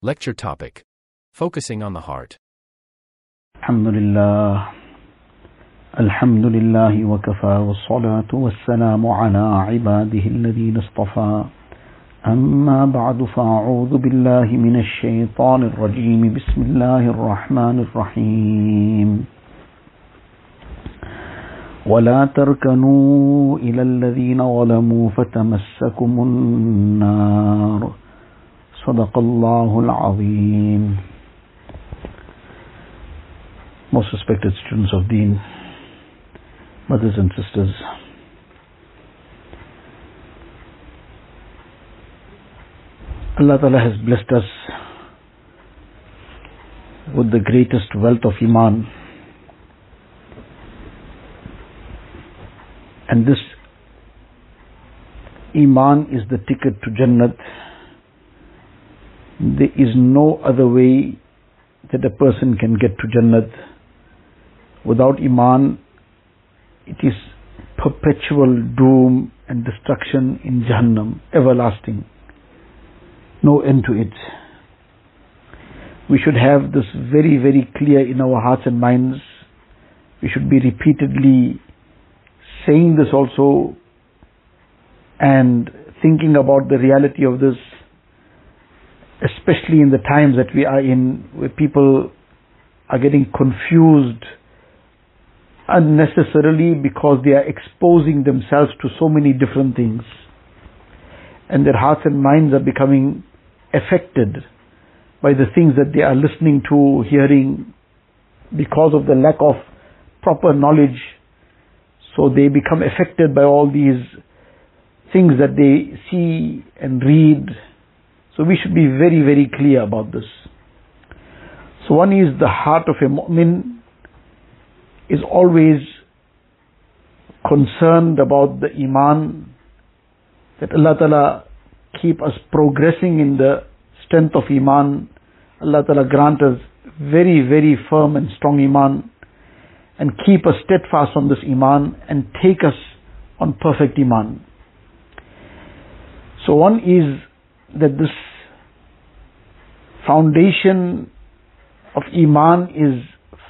Lecture topic Focusing on the Heart. الحمد لله الحمد لله وكفى والصلاة والسلام على عباده الذين اصطفى أما بعد فأعوذ بالله من الشيطان الرجيم بسم الله الرحمن الرحيم ولا تركنوا إلى الذين ظلموا فتمسكم النار صدق الله العظيم Most respected students of Deen, mothers and sisters, Allah Ta'ala has blessed us with the greatest wealth of Iman. And this Iman is the ticket to Jannat. there is no other way that a person can get to Jannat. Without Iman, it is perpetual doom and destruction in Jahannam, everlasting. No end to it. We should have this very, very clear in our hearts and minds. We should be repeatedly saying this also and thinking about the reality of this, especially in the times that we are in, where people are getting confused unnecessarily because they are exposing themselves to so many different things. And their hearts and minds are becoming affected by the things that they are listening to, hearing, because of the lack of proper knowledge. So they become affected by all these things that they see and read. So we should be very, very clear about this. So one is the heart of a mu'min is always concerned about the iman that Allah Ta'ala keep us progressing in the strength of iman. Allah Ta'ala grant us very, very firm and strong iman and keep us steadfast on this iman and take us on perfect iman. So one is that this foundation of iman is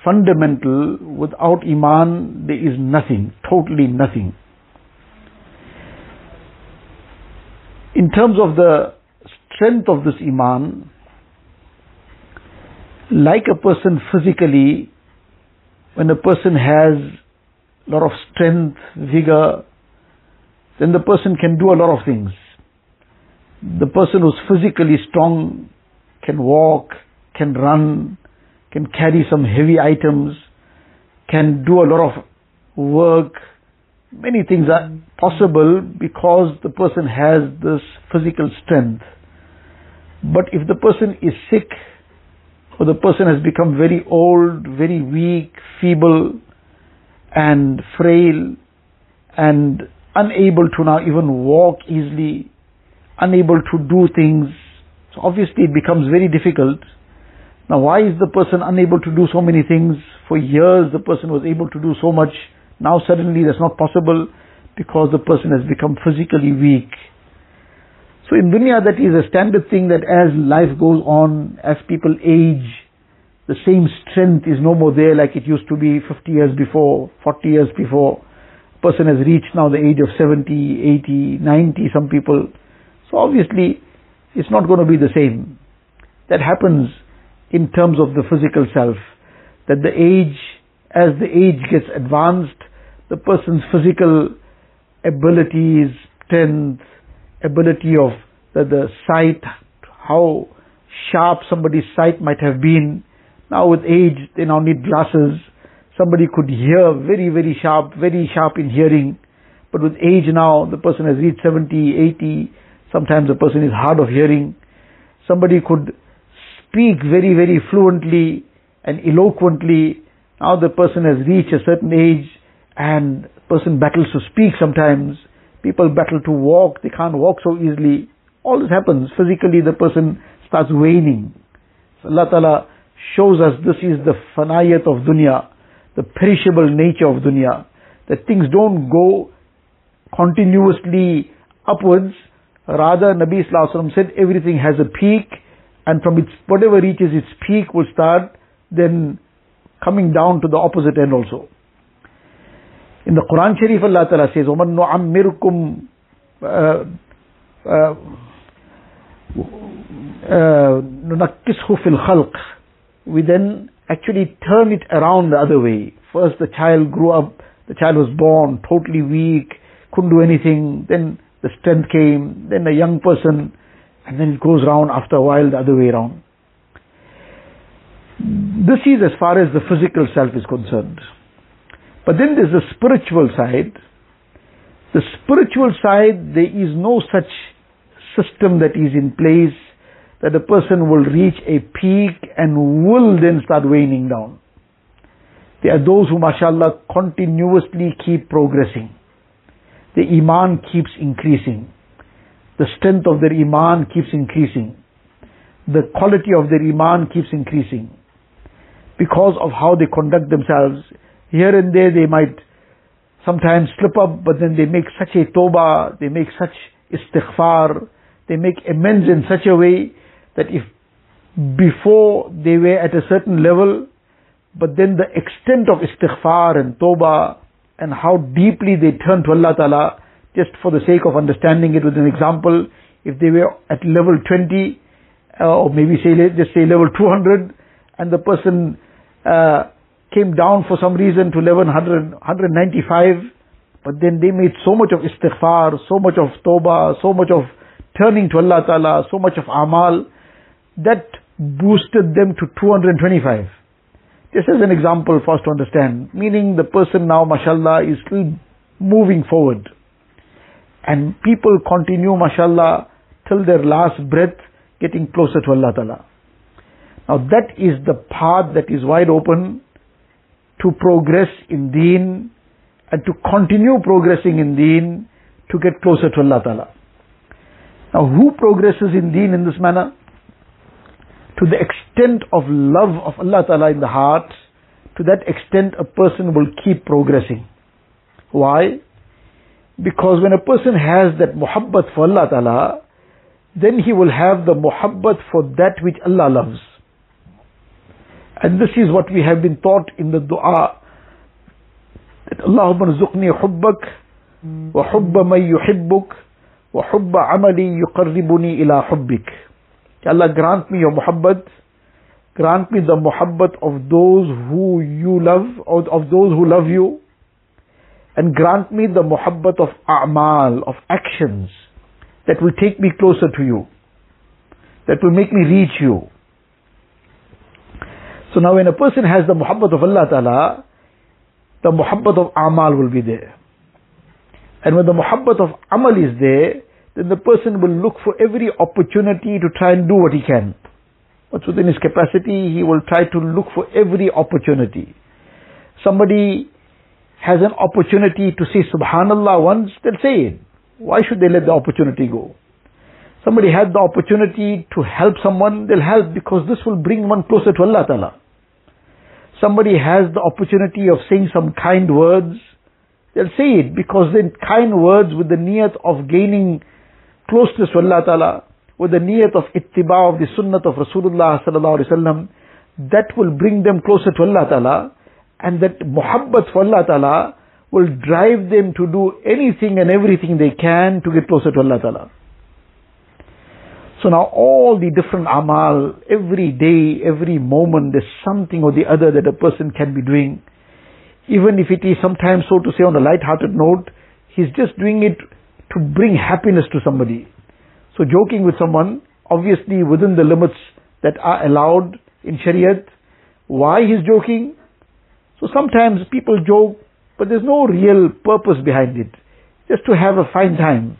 fundamental. Without iman, there is nothing, totally nothing. In terms of the strength of this iman, like a person physically, when a person has a lot of strength, vigor, then the person can do a lot of things. The person who's physically strong can walk, can run, can carry some heavy items, can do a lot of work. Many things are possible because the person has this physical strength. But if the person is sick, or the person has become very old, very weak, feeble, and frail, and unable to now even walk easily, unable to do things, so obviously it becomes very difficult. Now why is the person unable to do so many things? For years the person was able to do so much. Now suddenly that's not possible because the person has become physically weak. So in dunya that is a standard thing that as life goes on, as people age, the same strength is no more there like it used to be 50 years before, 40 years before. Person has reached now the age of 70, 80, 90, some people. So obviously it's not going to be the same. That happens in terms of the physical self. That the age, as the age gets advanced, the person's physical abilities, strength, ability of the, the sight, how sharp somebody's sight might have been. Now with age, they now need glasses. Somebody could hear very, very sharp, very sharp in hearing. But with age now, the person has reached 70, 80. Sometimes a person is hard of hearing. Somebody could speak very, very fluently and eloquently. Now the person has reached a certain age and person battles to speak sometimes. People battle to walk, they can't walk so easily. All this happens. Physically the person starts waning. So Allah Ta'ala shows us this is the fanayat of dunya, the perishable nature of dunya. That things don't go continuously upwards. Rather, Nabi Sallallahu Alaihi Wasallam said everything has a peak and from its, whatever reaches its peak will start then coming down to the opposite end also. In the Quran Sharif, Allah Ta'ala says, وَمَن نُعَمِّرْكُمْ نُنَكِّسْهُ فِي الْخَلْقِ We then actually turn it around the other way. First the child grew up, the child was born totally weak, couldn't do anything, then the strength came, then a young person, and then it goes round after a while the other way around. This is as far as the physical self is concerned. But then there's the spiritual side. The spiritual side, there is no such system that is in place that a person will reach a peak and will then start waning down. There are those who, mashallah, continuously keep progressing. The iman keeps increasing. The strength of their iman keeps increasing. The quality of their iman keeps increasing. Because of how they conduct themselves, here and there they might sometimes slip up, but then they make such a tawbah, they make such istighfar, they make amends in such a way that if before they were at a certain level, but then the extent of istighfar and tawbah and how deeply they turn to Allah Ta'ala, just for the sake of understanding it with an example, if they were at level 20, uh, or maybe say, just say level 200, and the person uh, came down for some reason to level 100, 195, but then they made so much of istighfar, so much of tawbah, so much of turning to Allah Ta'ala, so much of amal, that boosted them to 225. Just as an example for us to understand, meaning the person now, mashallah, is still moving forward. And people continue, mashallah, till their last breath, getting closer to Allah Ta'ala. Now that is the path that is wide open to progress in deen and to continue progressing in deen to get closer to Allah Ta'ala. Now who progresses in deen in this manner? To the extent of love of Allah Ta'ala in the heart, to that extent a person will keep progressing. Why? Because when a person has that muhabbat for Allah Ta'ala, then he will have the muhabbat for that which Allah loves. And this is what we have been taught in the dua. That Allahumma rzuqni hubbak wa hubba man yuhibbuk wa hubba amali yuqarribuni ila hubbik. Allah grant me your muhabbat. Grant me the muhabbat of those who you love, or of those who love you. And grant me the muhabbat of a'mal, of actions that will take me closer to you. That will make me reach you. So now when a person has the muhabbat of Allah Ta'ala, the muhabbat of amal will be there. And when the muhabbat of amal is there, then the person will look for every opportunity to try and do what he can. What's within his capacity, he will try to look for every opportunity. Somebody has an opportunity to say Subhanallah once, they'll say it. Why should they let the opportunity go? Somebody had the opportunity to help someone, they'll help because this will bring one closer to Allah Ta'ala somebody has the opportunity of saying some kind words, they'll say it because then kind words with the niyat of gaining closeness to Allah Ta'ala, with the niyat of ittiba of the sunnah of Rasulullah Sallallahu Alaihi Wasallam, that will bring them closer to Allah Ta'ala, and that muhabbat for Allah Ta'ala will drive them to do anything and everything they can to get closer to Allah Ta'ala. So now all the different amal, every day, every moment, there's something or the other that a person can be doing. Even if it is sometimes, so to say, on a light-hearted note, he's just doing it to bring happiness to somebody. So joking with someone, obviously within the limits that are allowed in Shariat. Why he's joking? So sometimes people joke, but there's no real purpose behind it. Just to have a fine time.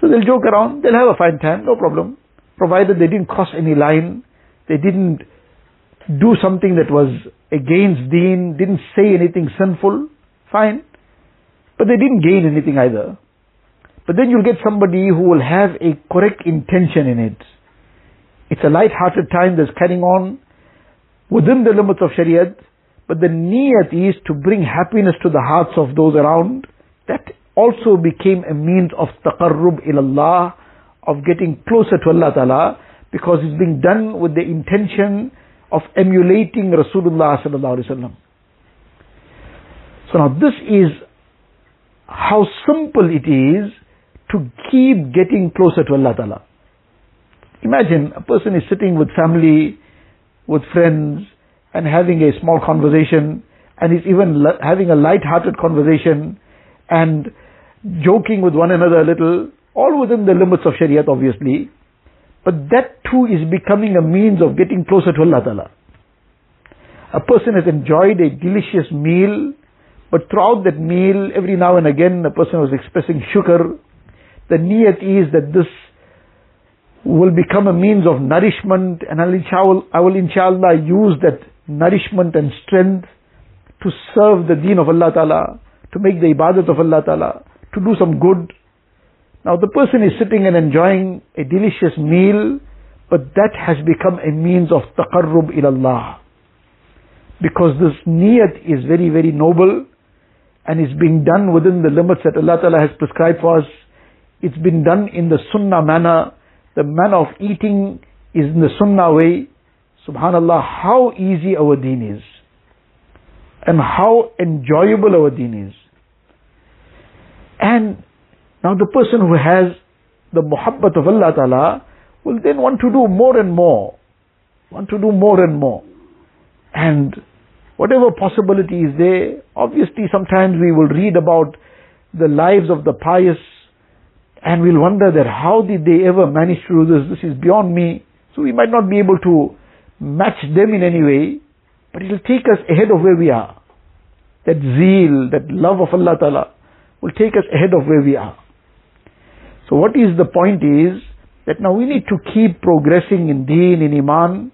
So they'll joke around, they'll have a fine time, no problem. Provided they didn't cross any line, they didn't do something that was against deen, didn't say anything sinful, fine. But they didn't gain anything either. But then you'll get somebody who will have a correct intention in it. It's a light-hearted time that's carrying on within the limits of Shariat, but the niyat is to bring happiness to the hearts of those around. That also became a means of taqarrub ilallah, of getting closer to Allah Ta'ala, because it's being done with the intention of emulating Rasulullah sallallahu alaihi wasallam. So now this is how simple it is to keep getting closer to Allah Ta'ala. Imagine a person is sitting with family, with friends, and having a small conversation, and is even having a light-hearted conversation, and joking with one another a little, all within the limits of Shariat obviously, but that too is becoming a means of getting closer to Allah Ta'ala. A person has enjoyed a delicious meal, but throughout that meal, every now and again, a person was expressing shukr. The niyat is that this will become a means of nourishment, and I will inshallah use that nourishment and strength to serve the deen of Allah Ta'ala, to make the ibadat of Allah Ta'ala, to do some good. Now the person is sitting and enjoying a delicious meal, but that has become a means of taqarrub ilallah. Because this niyat is very, very noble and it's being done within the limits that Allah Ta'ala has prescribed for us. It's been done in the sunnah manner. The manner of eating is in the sunnah way. Subhanallah, how easy our deen is. And how enjoyable our deen is. And now the person who has the muhabbat of Allah Ta'ala will then want to do more and more. Want to do more and more. And whatever possibility is there, obviously sometimes we will read about the lives of the pious and we'll wonder that how did they ever manage to do this? This is beyond me. So we might not be able to match them in any way, but it'll take us ahead of where we are. That zeal, that love of Allah Ta'ala will take us ahead of where we are. So what is the point is that now we need to keep progressing in deen, in iman,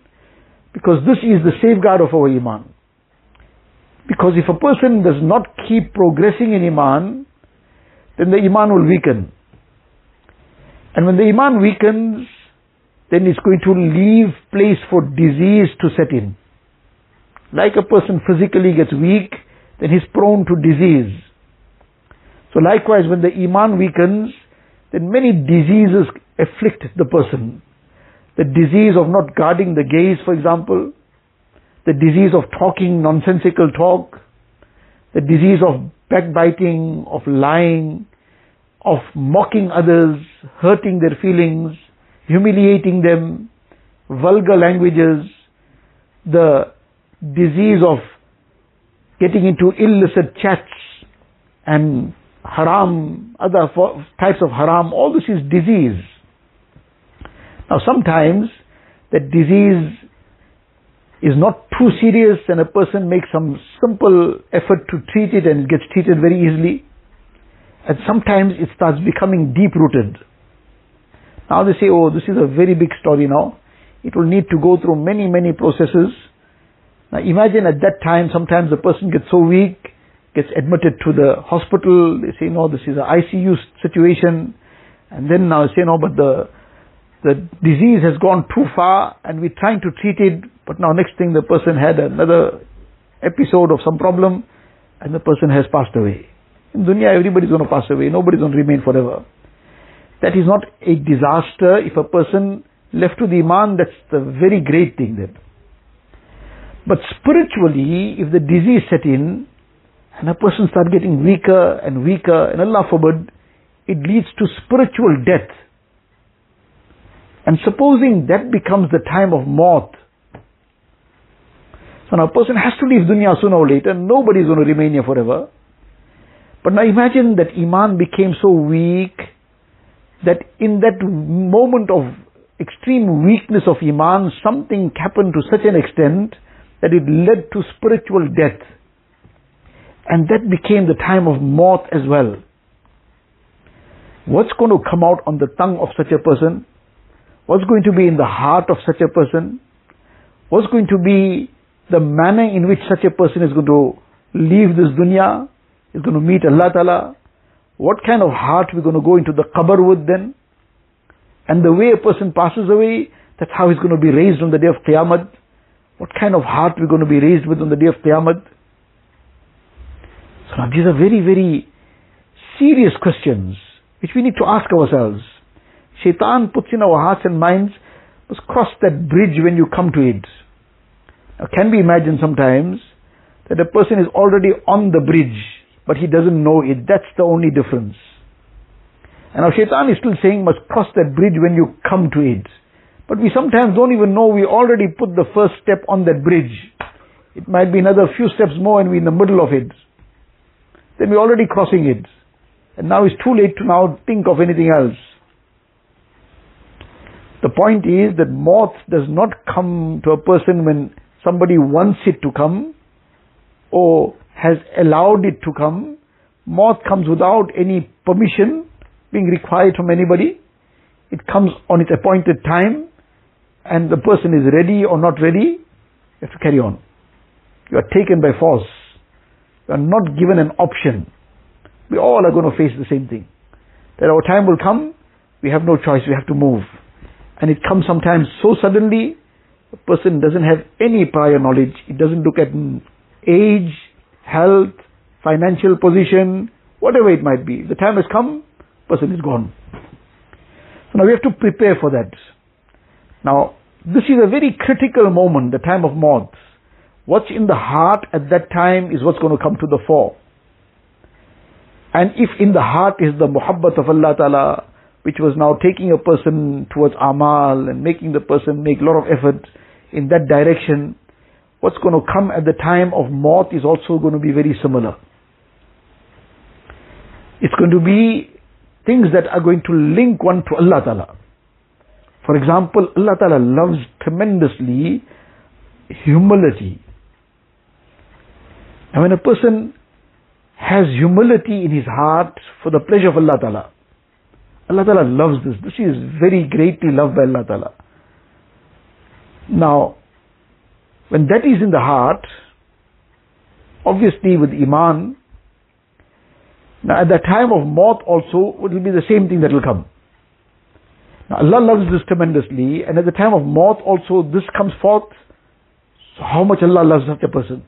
because this is the safeguard of our iman. Because if a person does not keep progressing in iman, then the iman will weaken. And when the iman weakens, then it's going to leave place for disease to set in. Like a person physically gets weak, then he's prone to disease. So likewise, when the iman weakens, then many diseases afflict the person. The disease of not guarding the gaze, for example, the disease of talking nonsensical talk, the disease of backbiting, of lying, of mocking others, hurting their feelings, humiliating them, vulgar languages, the disease of getting into illicit chats and haram, other types of haram, all this is disease. Now sometimes that disease is not too serious and a person makes some simple effort to treat it and gets treated very easily. And sometimes it starts becoming deep rooted. Now they say, oh, this is a very big story now. It will need to go through many, many processes. Now imagine at that time, sometimes the person gets so weak, gets admitted to the hospital. They say, no, this is an ICU situation. And then now say, no, but the, the disease has gone too far and we're trying to treat it. But now next thing the person had another episode of some problem and the person has passed away. In dunya, everybody's going to pass away. Nobody's going to remain forever. That is not a disaster. If a person left to the iman, that's the very great thing then. But spiritually, if the disease set in, and a person starts getting weaker and weaker, and Allah forbid, it leads to spiritual death. And supposing that becomes the time of maut, so now a person has to leave dunya sooner or later, nobody is going to remain here forever. But now imagine that Iman became so weak that in that moment of extreme weakness of Iman, something happened to such an extent that it led to spiritual death. And that became the time of maut as well. What's going to come out on the tongue of such a person? What's going to be in the heart of such a person? What's going to be the manner in which such a person is going to leave this dunya? Is going to meet Allah Ta'ala? What kind of heart we're going to go into the qabr with then? And the way a person passes away, that's how he's going to be raised on the day of Qiyamah. What kind of heart we're going to be raised with on the day of Qiyamah? So now these are very, very serious questions which we need to ask ourselves. Shaitan puts in our hearts and minds, must cross that bridge when you come to it. Now, can we imagine sometimes that a person is already on the bridge, but he doesn't know it? That's the only difference. And our shaitan is still saying must cross that bridge when you come to it. But we sometimes don't even know we already put the first step on that bridge. It might be another few steps more and we're in the middle of it. Then we're already crossing it. And now it's too late to now think of anything else. The point is that maut does not come to a person when somebody wants it to come or has allowed it to come. Maut comes without any permission being required from anybody. It comes on its appointed time and the person is ready or not ready, you have to carry on. You are taken by force. You are not given an option. We all are going to face the same thing. That our time will come, we have no choice, we have to move and it comes sometimes so suddenly, a person doesn't have any prior knowledge. It doesn't look at age, health, financial position, whatever it might be. The time has come, person is gone. So now we have to prepare for that. Now, this is a very critical moment, the time of maut. What's in the heart at that time is what's going to come to the fore. And if in the heart is the muhabbat of Allah Ta'ala, which was now taking a person towards amal and making the person make a lot of effort in that direction, what's going to come at the time of maut is also going to be very similar. It's going to be things that are going to link one to Allah Ta'ala. For example, Allah Ta'ala loves tremendously humility. And when a person has humility in his heart for the pleasure of Allah Ta'ala, Allah Ta'ala loves this. This is very greatly loved by Allah Ta'ala. Now, when that is in the heart, obviously with Iman, now at the time of maut also, it will be the same thing that will come. Now Allah loves this tremendously, and at the time of maut also this comes forth. So how much Allah loves such a person.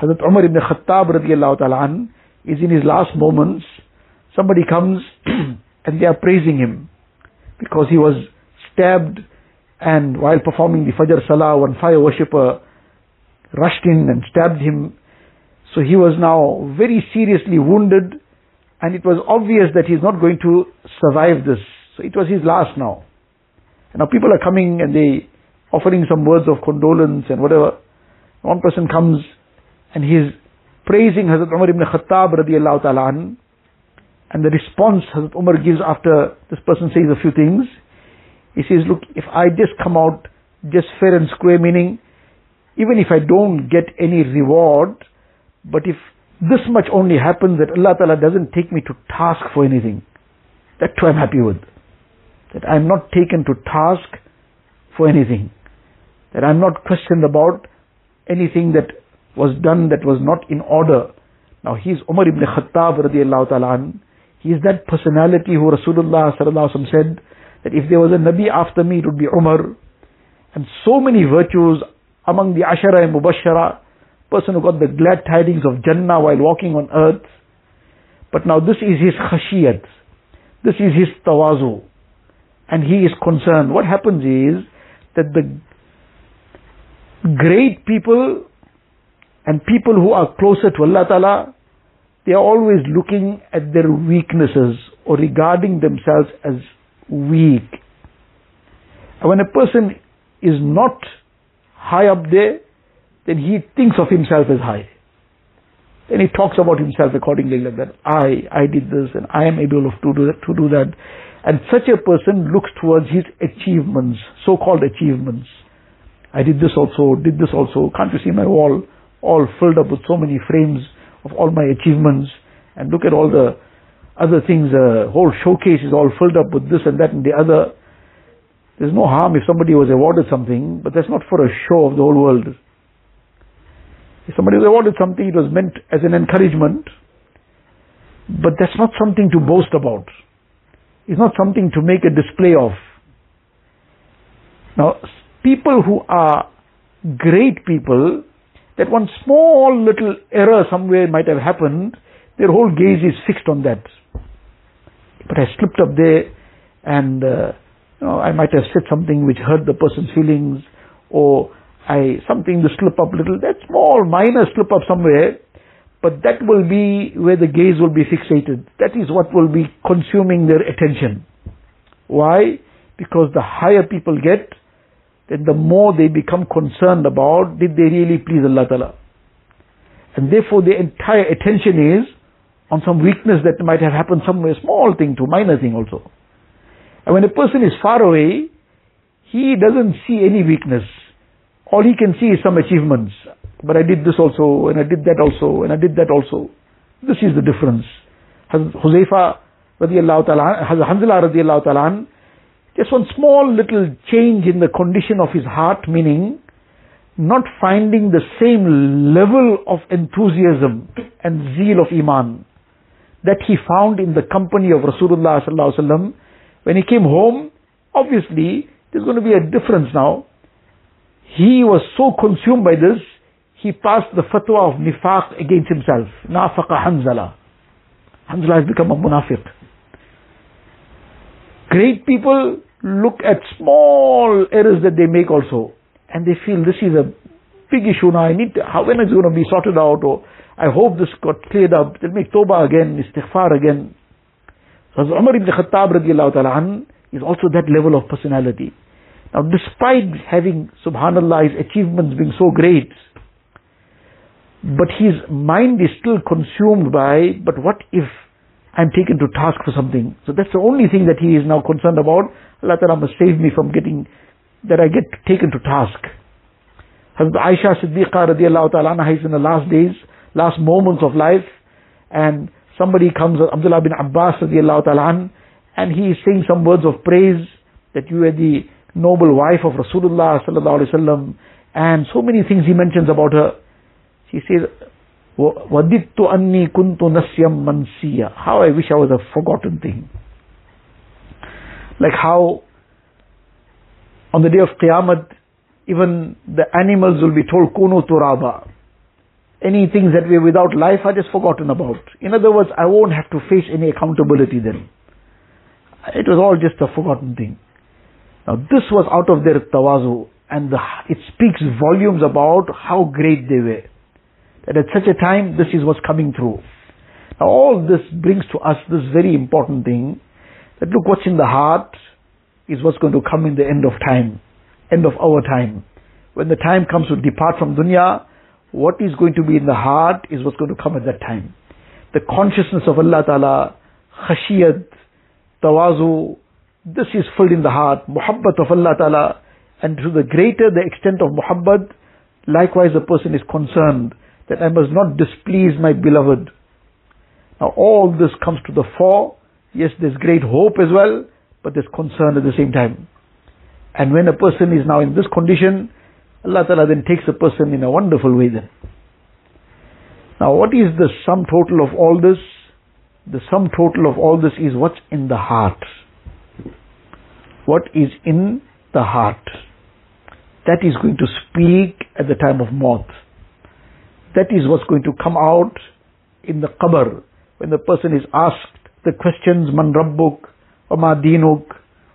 Hazrat Umar ibn Khattab radiallahu ta'ala is in his last moments. Somebody comes and they are praising him. Because he was stabbed and while performing the Fajr Salah one fire worshipper rushed in and stabbed him. So he was now very seriously wounded and it was obvious that he's not going to survive this. So it was his last now. And now people are coming and they offering some words of condolence and whatever. One person comes and he's praising Hazrat Umar ibn Khattab radiallahu ta'ala and the response Hazrat Umar gives after this person says a few things, he says, look, if I just come out just fair and square, meaning even if I don't get any reward, but if this much only happens that Allah Ta'ala doesn't take me to task for anything, that too I'm happy with. That I'm not taken to task for anything. That I'm not questioned about anything that was done that was not in order. Now he's Umar ibn Khattab radiallahu ta'ala he is that personality who Rasulullah said that if there was a Nabi after me, it would be Umar. And so many virtues among the Ashara and Mubashara, person who got the glad tidings of Jannah while walking on earth. But now this is his khashiyat. This is his tawazu. And he is concerned. What happens is that the great people and people who are closer to Allah Ta'ala, they are always looking at their weaknesses or regarding themselves as weak. And when a person is not high up there, then he thinks of himself as high. Then he talks about himself accordingly like that. I, I did this and I am able of to do that, to do that. And such a person looks towards his achievements, so-called achievements. I did this also, did this also. Can't you see my wall? All filled up with so many frames of all my achievements and look at all the other things, the whole showcase is all filled up with this and that and the other. There's no harm if somebody was awarded something, but that's not for a show of the whole world. If somebody was awarded something, it was meant as an encouragement, but that's not something to boast about. It's not something to make a display of. Now, people who are great people, that one small little error somewhere might have happened, their whole gaze is fixed on that. But I slipped up there and uh, you know, I might have said something which hurt the person's feelings, or I something to slip up little. That small, minor slip up somewhere, but that will be where the gaze will be fixated. That is what will be consuming their attention. Why? Because the higher people get, then the more they become concerned about did they really please Allah Ta'ala. And therefore their entire attention is on some weakness that might have happened somewhere, small thing to minor thing also. And when a person is far away, he doesn't see any weakness. All he can see is some achievements. But I did this also, and I did that also, and I did that also. This is the difference. Huzaifa radiallahu ta'ala, Hanzala radiallahu ta'ala, just one small little change in the condition of his heart, meaning not finding the same level of enthusiasm and zeal of Iman that he found in the company of Rasulullah sallallahu. When he came home, obviously there's going to be a difference now. He was so consumed by this, he passed the fatwa of nifaq against himself. Nafaqa Hanzala. Hanzala has become a munafiq. Great people look at small errors that they make also, and they feel this is a big issue now. I need to, how when is it going to be sorted out, or I hope this got cleared up. They'll make tawbah again, istighfar again. So Umar ibn Khattab ta'ala is also that level of personality. Now despite having, subhanallah, his achievements being so great, but his mind is still consumed by, but what if I'm taken to task for something? So that's the only thing that he is now concerned about. Allah Ta'ala must save me from getting, that I get taken to task. Hazrat Aisha Siddiqa radiallahu ta'ala is in the last days, last moments of life, and somebody comes, Abdullah bin Abbas radiallahu ta'ala, and he is saying some words of praise that you are the noble wife of Rasulullah sallallahu alaihi wasallam, and so many things he mentions about her. She says, وَدِدْتُ أَنِّي كُنْتُ نَسْيًا مَنْسِيًا How I wish I was a forgotten thing. Like how on the day of Qiyamah, even the animals will be told, Kunu turaba. Any things that were without life are just forgotten about. In other words, I won't have to face any accountability then. It was all just a forgotten thing. Now this was out of their tawazu and the, it speaks volumes about how great they were. That at such a time, this is what's coming through. Now all this brings to us this very important thing, that look what's in the heart is what's going to come in the end of time, end of our time. When the time comes to depart from dunya, what is going to be in the heart is what's going to come at that time. The consciousness of Allah Ta'ala, khashiyat, tawazu, this is filled in the heart, muhabbat of Allah Ta'ala, and to the greater the extent of muhabbat, likewise the person is concerned that I must not displease my beloved. Now all this comes to the fore. Yes, there's great hope as well, but there's concern at the same time. And when a person is now in this condition, Allah Ta'ala then takes a person in a wonderful way then. Now what is the sum total of all this? The sum total of all this is what's in the heart. What is in the heart. That is going to speak at the time of maut. That is what's going to come out in the qabr when the person is asked the questions man rabbuk? Wa dinuk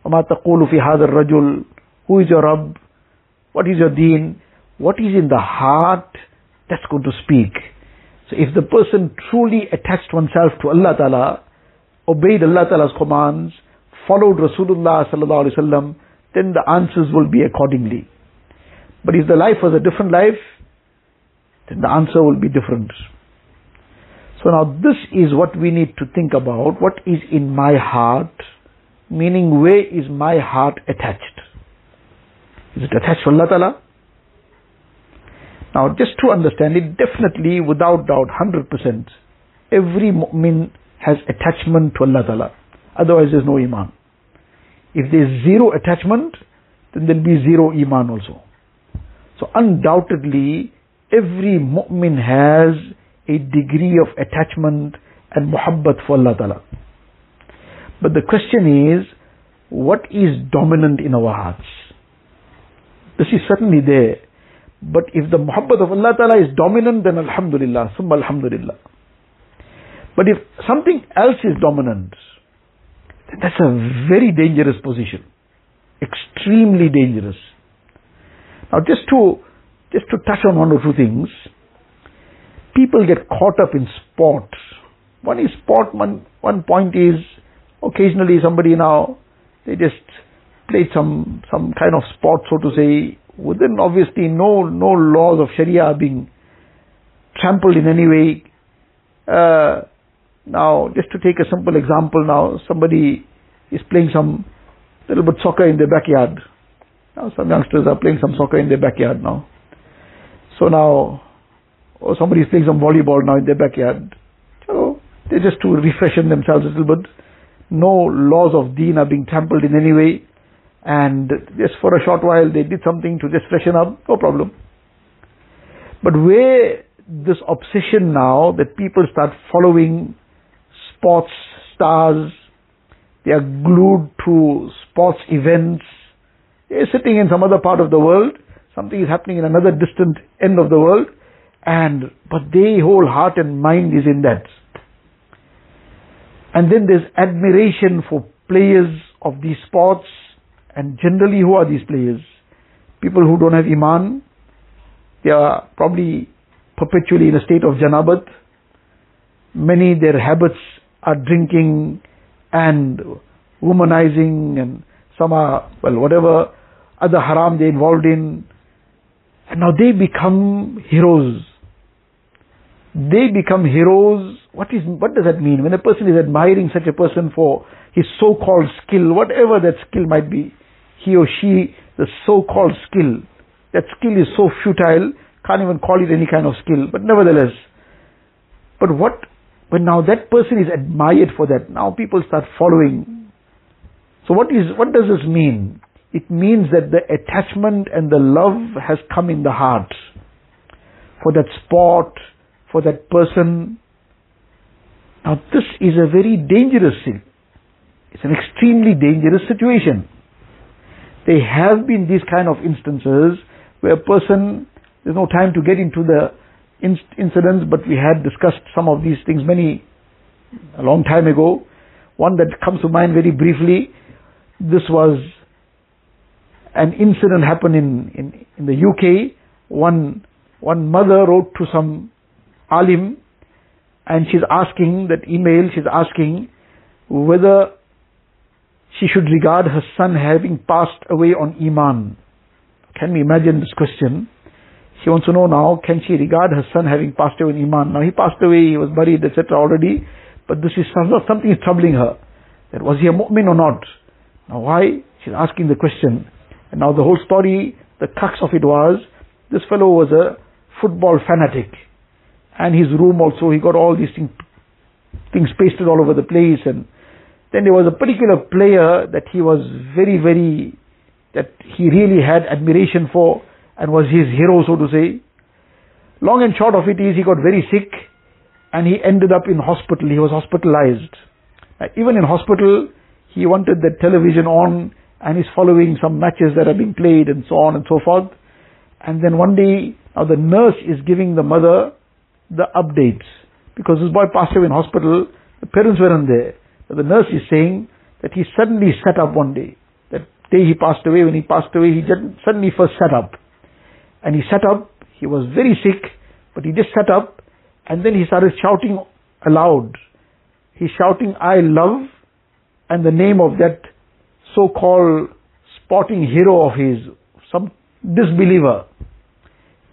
wa ma taqulu fi rajul? Who is your rabb? What is your deen? What is in the heart that's going to speak. So if the person truly attached oneself to Allah Ta'ala obeyed Allah Ta'ala's commands followed Rasulullah sallallahu alaihi wasallam then the answers will be accordingly. But if the life was a different life then the answer will be different. So now this is what we need to think about. What is in my heart? Meaning where is my heart attached? Is it attached to Allah Ta'ala? Now just to understand it, definitely without doubt, 100%, every mu'min has attachment to Allah Ta'ala. Otherwise there's no iman. If there's zero attachment, then there'll be zero iman also. So undoubtedly, every mu'min has a degree of attachment and muhabbat for Allah Ta'ala. But the question is, what is dominant in our hearts? This is certainly there. But if the muhabbat of Allah Ta'ala is dominant, then alhamdulillah, summa alhamdulillah. But if something else is dominant, then that's a very dangerous position. extremely dangerous. Now just to, just to touch on one or two things, people get caught up in sport. One is sport, one, one point is occasionally somebody now, they just played some, some kind of sport, so to say, within obviously no, no laws of Sharia being trampled in any way. Uh, now, just to take a simple example now, somebody is playing some little bit soccer in their backyard. Now some youngsters are playing some soccer in their backyard now. So now, or somebody is playing some volleyball now in their backyard. So they're just to refreshen themselves a little bit. No laws of deen are being trampled in any way. And just for a short while they did something to just freshen up, no problem. But where this obsession now that people start following sports stars, they are glued to sports events. They're sitting in some other part of the world. Something is happening in another distant end of the world. And, but their whole heart and mind is in that. And then there's admiration for players of these sports. And generally, who are these players? People who don't have Iman. They are probably perpetually in a state of janabat. Many, their habits are drinking, and womanizing and some are, well, whatever other haram they're involved in. Now they become heroes. They become heroes. What is, what does that mean? When a person is admiring such a person for his so-called skill, whatever that skill might be, he or she, the so-called skill, that skill is so futile, can't even call it any kind of skill, but nevertheless. But what but now that person is admired for that. Now people start following. So what is, what does this mean? It means that the attachment and the love has come in the heart for that sport, for that person. Now this is a very dangerous thing. It's an extremely dangerous situation. There have been these kind of instances where a person, there's no time to get into the incidents, but we had discussed some of these things many, a long time ago. One that comes to mind very briefly, this was an incident happened in, in, in the UK. One, one mother wrote to some alim and she's asking, that email, she's asking whether she should regard her son having passed away on Iman. Can we imagine this question? She wants to know now, can she regard her son having passed away in Iman? Now he passed away, he was buried, etc. already, but this is something is troubling her. That was he a mu'min or not? Now why? She's asking the question. Now the whole story, the crux of it was, this fellow was a football fanatic. And his room also, he got all these things, pasted all over the place. And then there was a particular player that he was very, very, that he really had admiration for and was his hero, so to say. Long and short of it is he got very sick and he ended up in hospital. He was hospitalized. Even in hospital, he wanted the television on and he's following some matches that are being played and so on and so forth. And then one day, now the nurse is giving the mother the updates because this boy passed away in hospital. The parents weren't there. The nurse is saying that he suddenly sat up one day. That day he passed away, when he passed away, he just suddenly first sat up. And he sat up, he was very sick, but he just sat up and then he started shouting aloud. He's shouting, I love, and the name of that so-called sporting hero of his, some disbeliever.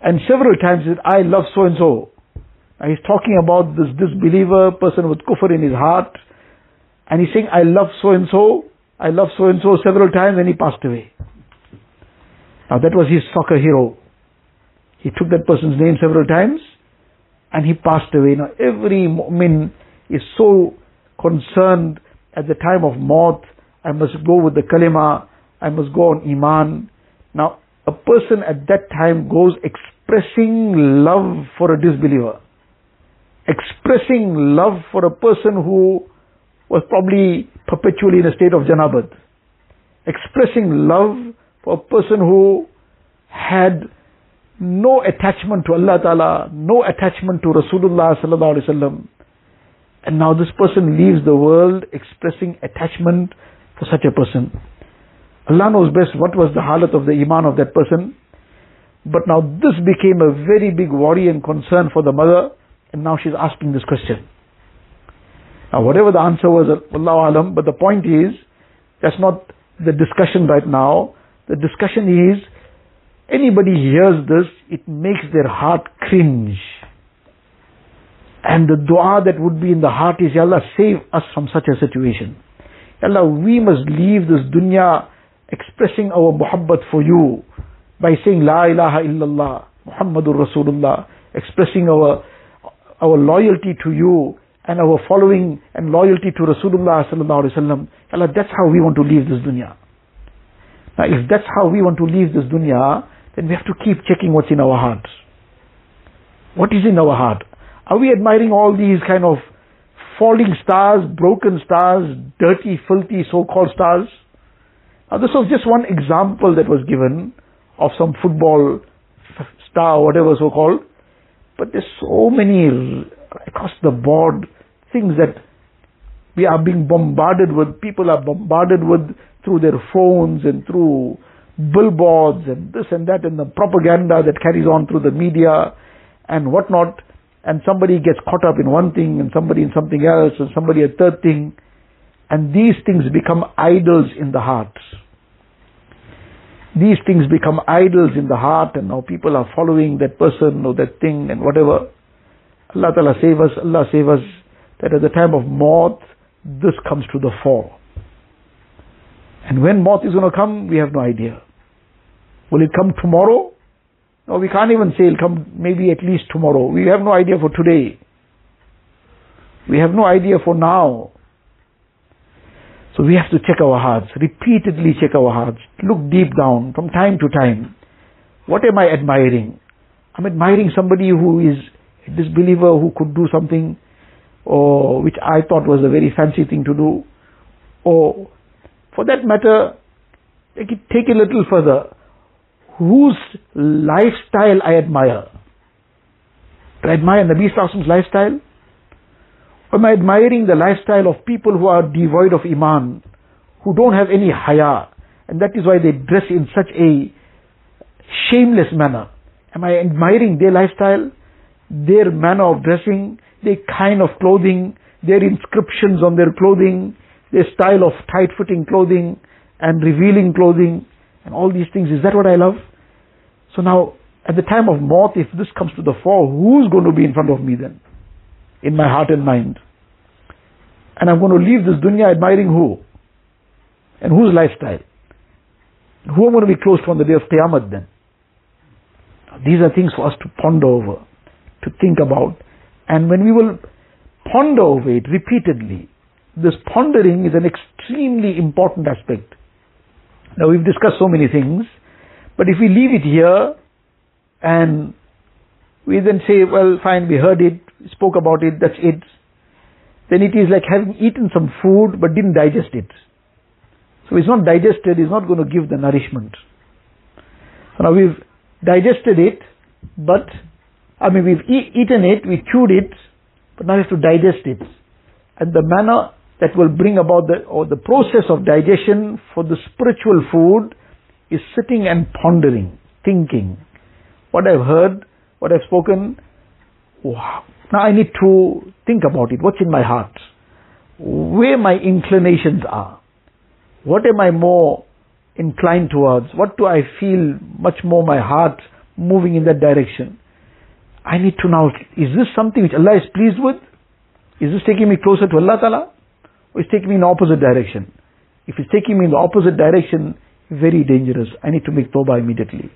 And several times he said, I love so and so. He's talking about this disbeliever, person with kufr in his heart. And he's saying, I love so and so, I love so and so several times and he passed away. Now that was his soccer hero. He took that person's name several times and he passed away. Now every mu'min is so concerned at the time of maut, I must go with the kalima, I must go on iman. Now a person at that time goes expressing love for a disbeliever. Expressing love for a person who was probably perpetually in a state of janabat. Expressing love for a person who had no attachment to Allah Ta'ala, no attachment to Rasulullah Sallallahu Alaihi Wasallam. And now this person leaves the world expressing attachment for such a person. Allah knows best what was the halat of the iman of that person. But now this became a very big worry and concern for the mother, and now she's asking this question. Now whatever the answer was, Allah alam, but the point is, that's not the discussion right now. The discussion is, anybody hears this, it makes their heart cringe. And the dua that would be in the heart is, Ya Allah, save us from such a situation. Allah, we must leave this dunya expressing our muhabbat for you by saying La ilaha illallah, Muhammadur Rasulullah, expressing our, our loyalty to you and our following and loyalty to Rasulullah sallallahu alaihi wasallam. Allah, that's how we want to leave this dunya. Now, if that's how we want to leave this dunya, then we have to keep checking what's in our heart. What is in our heart? Are we admiring all these kind of falling stars, broken stars, dirty, filthy so-called stars? Now, this was just one example that was given of some football star, whatever so called. But there's so many across the board things that we are being bombarded with, people are bombarded with through their phones and through billboards and this and that and the propaganda that carries on through the media and whatnot. And somebody gets caught up in one thing and somebody in something else and somebody a third thing. And these things become idols in the heart. These things become idols in the heart and now people are following that person or that thing and whatever. Allah Ta'ala save us, Allah save us, that at the time of maut, this comes to the fore. And when maut is going to come, we have no idea. Will it come tomorrow? No, we can't even say it'll come maybe at least tomorrow. We have no idea for today. We have no idea for now. So we have to check our hearts, repeatedly check our hearts, look deep down from time to time. What am I admiring? I'm admiring somebody who is a disbeliever who could do something or which I thought was a very fancy thing to do. Or for that matter, take it, take it a little further. Whose lifestyle I admire? Do I admire Nabi Sallallahu lifestyle? am I admiring the lifestyle of people who are devoid of iman, who don't have any haya, and that is why they dress in such a shameless manner? Am I admiring their lifestyle, their manner of dressing, their kind of clothing, their inscriptions on their clothing, their style of tight-fitting clothing and revealing clothing and all these things? Is that what I love? So now, at the time of maut, if this comes to the fore, who's going to be in front of me then? in my heart and mind. And I'm going to leave this dunya admiring who? And whose lifestyle? Who am I going to be close to on the day of Qiyamah then? These are things for us to ponder over, to think about. And when we will ponder over it repeatedly, this pondering is an extremely important aspect. Now we've discussed so many things, but if we leave it here and we then say, well, fine, we heard it, spoke about it, that's it. Then it is like having eaten some food but didn't digest it. So it's not digested, it's not going to give the nourishment. So now we've digested it, but, I mean, we've e- eaten it, we chewed it, but now we have to digest it. And the manner that will bring about the, or the process of digestion for the spiritual food is sitting and pondering, thinking. What I've heard, what I've spoken, now I need to think about it. What's in my heart? Where my inclinations are? What am I more inclined towards? What do I feel much more my heart moving in that direction? I need to now, is this something which Allah is pleased with? Is this taking me closer to Allah Ta'ala? Or is taking me in the opposite direction? If it's taking me in the opposite direction, very dangerous. I need to make tawbah immediately.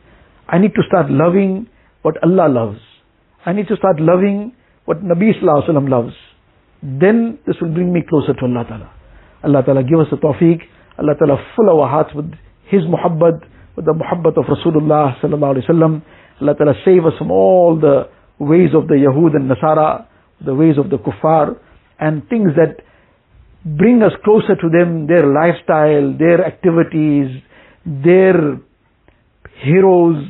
I need to start loving what Allah loves. I need to start loving what Nabi Sallallahu Alaihi Wasallam loves, then this will bring me closer to Allah Ta'ala. Allah Ta'ala give us the tawfiq, Allah Ta'ala fill our hearts with His muhabbat, with the muhabbat of Rasulullah Sallallahu Alaihi Wasallam. Allah Ta'ala save us from all the ways of the Yahud and Nasara, the ways of the kuffar, and things that bring us closer to them, their lifestyle, their activities, their heroes,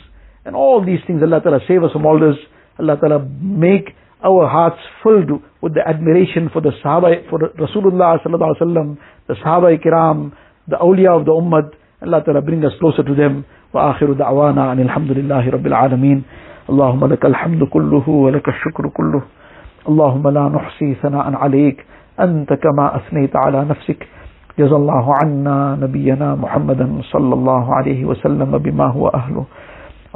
and all these things. Allah Ta'ala save us from all this. Allah Ta'ala make our hearts filled with the admiration for the Sahaba, for Rasulullah sallallahu alaihi wasallam, the Sahaba kiram, the awliya of the ummah, Allah Ta'ala bring us closer to them. وآخر دعوانا أن الحمد لله رب العالمين اللهم لك الحمد كله ولك الشكر كله اللهم لا نحصي ثناء عليك أنت كما أثنيت على نفسك جزا الله عنا نبينا محمدا صلى الله عليه وسلم بما هو أهله.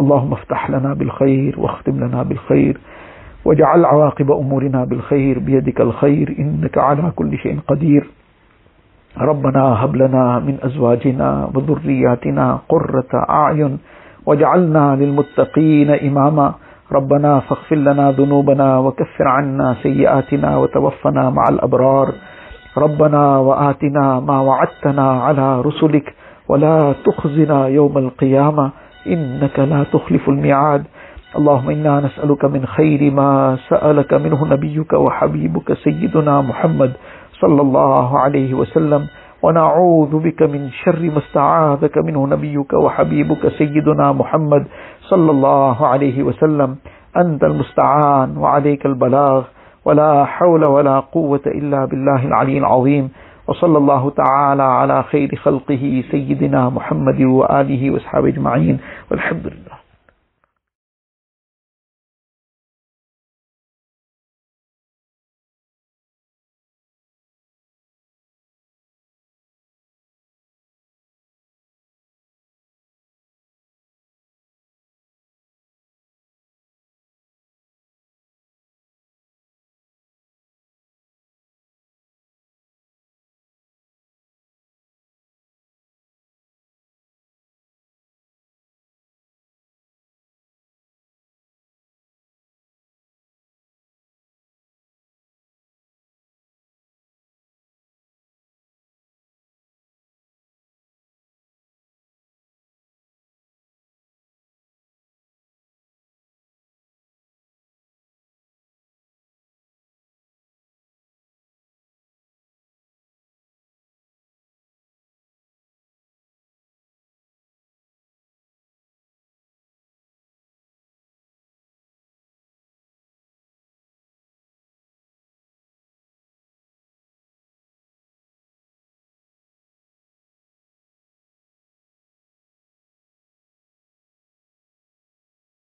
اللهم افتح لنا بالخير واختم لنا بالخير واجعل عواقب أمورنا بالخير بيدك الخير. إنك على كل شيء قدير. ربنا هب لنا من أزواجنا وذرياتنا قرة أعين واجعلنا للمتقين إماما. ربنا فاغفر لنا ذنوبنا وكفر عنا سيئاتنا وتوفنا مع الأبرار. ربنا وآتنا ما وعدتنا على رسلك ولا تخزنا يوم القيامة إنك لا تخلف الميعاد. اللهم إنا نسألك من خير ما سألك منه نبيك وحبيبك سيدنا محمد صلى الله عليه وسلم. ونعوذ بك من شر ما استعاذك منه نبيك وحبيبك سيدنا محمد صلى الله عليه وسلم. أنت المستعان وعليك البلاغ. ولا حول ولا قوة إلا بالله العلي العظيم. وصلى الله تعالى على خير خلقه سيدنا محمد وآله وأصحابه أجمعين. والحمد لله.